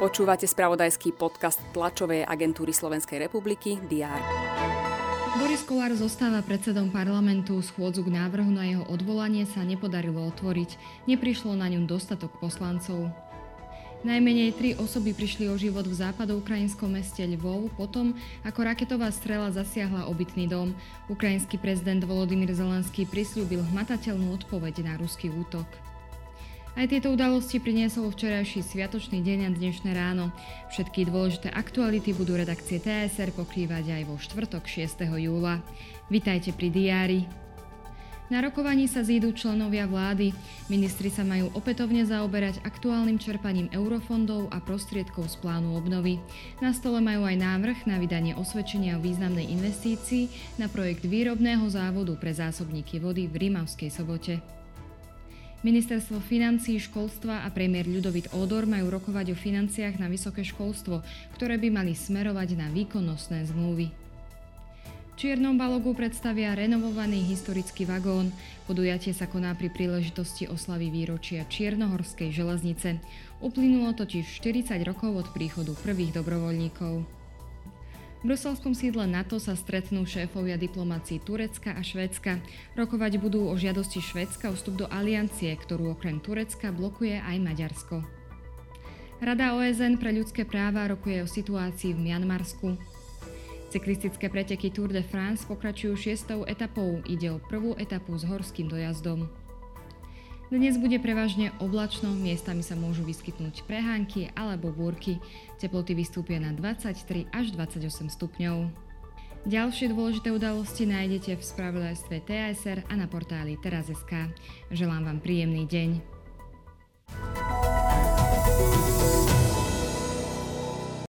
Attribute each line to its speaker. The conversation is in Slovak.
Speaker 1: Počúvate spravodajský podcast tlačovej agentúry Slovenskej republiky DR.
Speaker 2: Boris Kolár zostáva predsedom parlamentu. Schôdzu k návrhu na jeho odvolanie sa nepodarilo otvoriť. Neprišlo na ňom dostatok poslancov. Najmenej tri osoby prišli o život v západoukrajinskom meste Lvov potom, ako raketová strela zasiahla obytný dom. Ukrajinský prezident Volodymyr Zelenský prislúbil hmatateľnú odpoveď na ruský útok. Aj tieto udalosti priniesol včerajší sviatočný deň a dnešné ráno. Všetky dôležité aktuality budú redakcie TSR pokrývať aj vo štvrtok 6. júla. Vitajte pri diári. Na rokovaní sa zídu členovia vlády. Ministri sa majú opätovne zaoberať aktuálnym čerpaním eurofondov a prostriedkov z plánu obnovy. Na stole majú aj návrh na vydanie osvedčenia o významnej investícii na projekt výrobného závodu pre zásobníky vody v Rímavskej sobote. Ministerstvo financí, školstva a premiér Ľudovit Ódor majú rokovať o financiách na vysoké školstvo, ktoré by mali smerovať na výkonnostné zmluvy. Čiernom balogu predstavia renovovaný historický vagón. Podujatie sa koná pri príležitosti oslavy výročia Čiernohorskej železnice. Uplynulo totiž 40 rokov od príchodu prvých dobrovoľníkov. V bruselskom sídle NATO sa stretnú šéfovia diplomácií Turecka a Švédska. Rokovať budú o žiadosti Švédska o vstup do aliancie, ktorú okrem Turecka blokuje aj Maďarsko. Rada OSN pre ľudské práva rokuje o situácii v Mianmarsku. Cyklistické preteky Tour de France pokračujú šiestou etapou. Ide o prvú etapu s horským dojazdom. Dnes bude prevažne oblačno, miestami sa môžu vyskytnúť prehánky alebo búrky. Teploty vystúpia na 23 až 28 stupňov. Ďalšie dôležité udalosti nájdete v spravodajstve TSR a na portáli teraz.sk. Želám vám príjemný deň.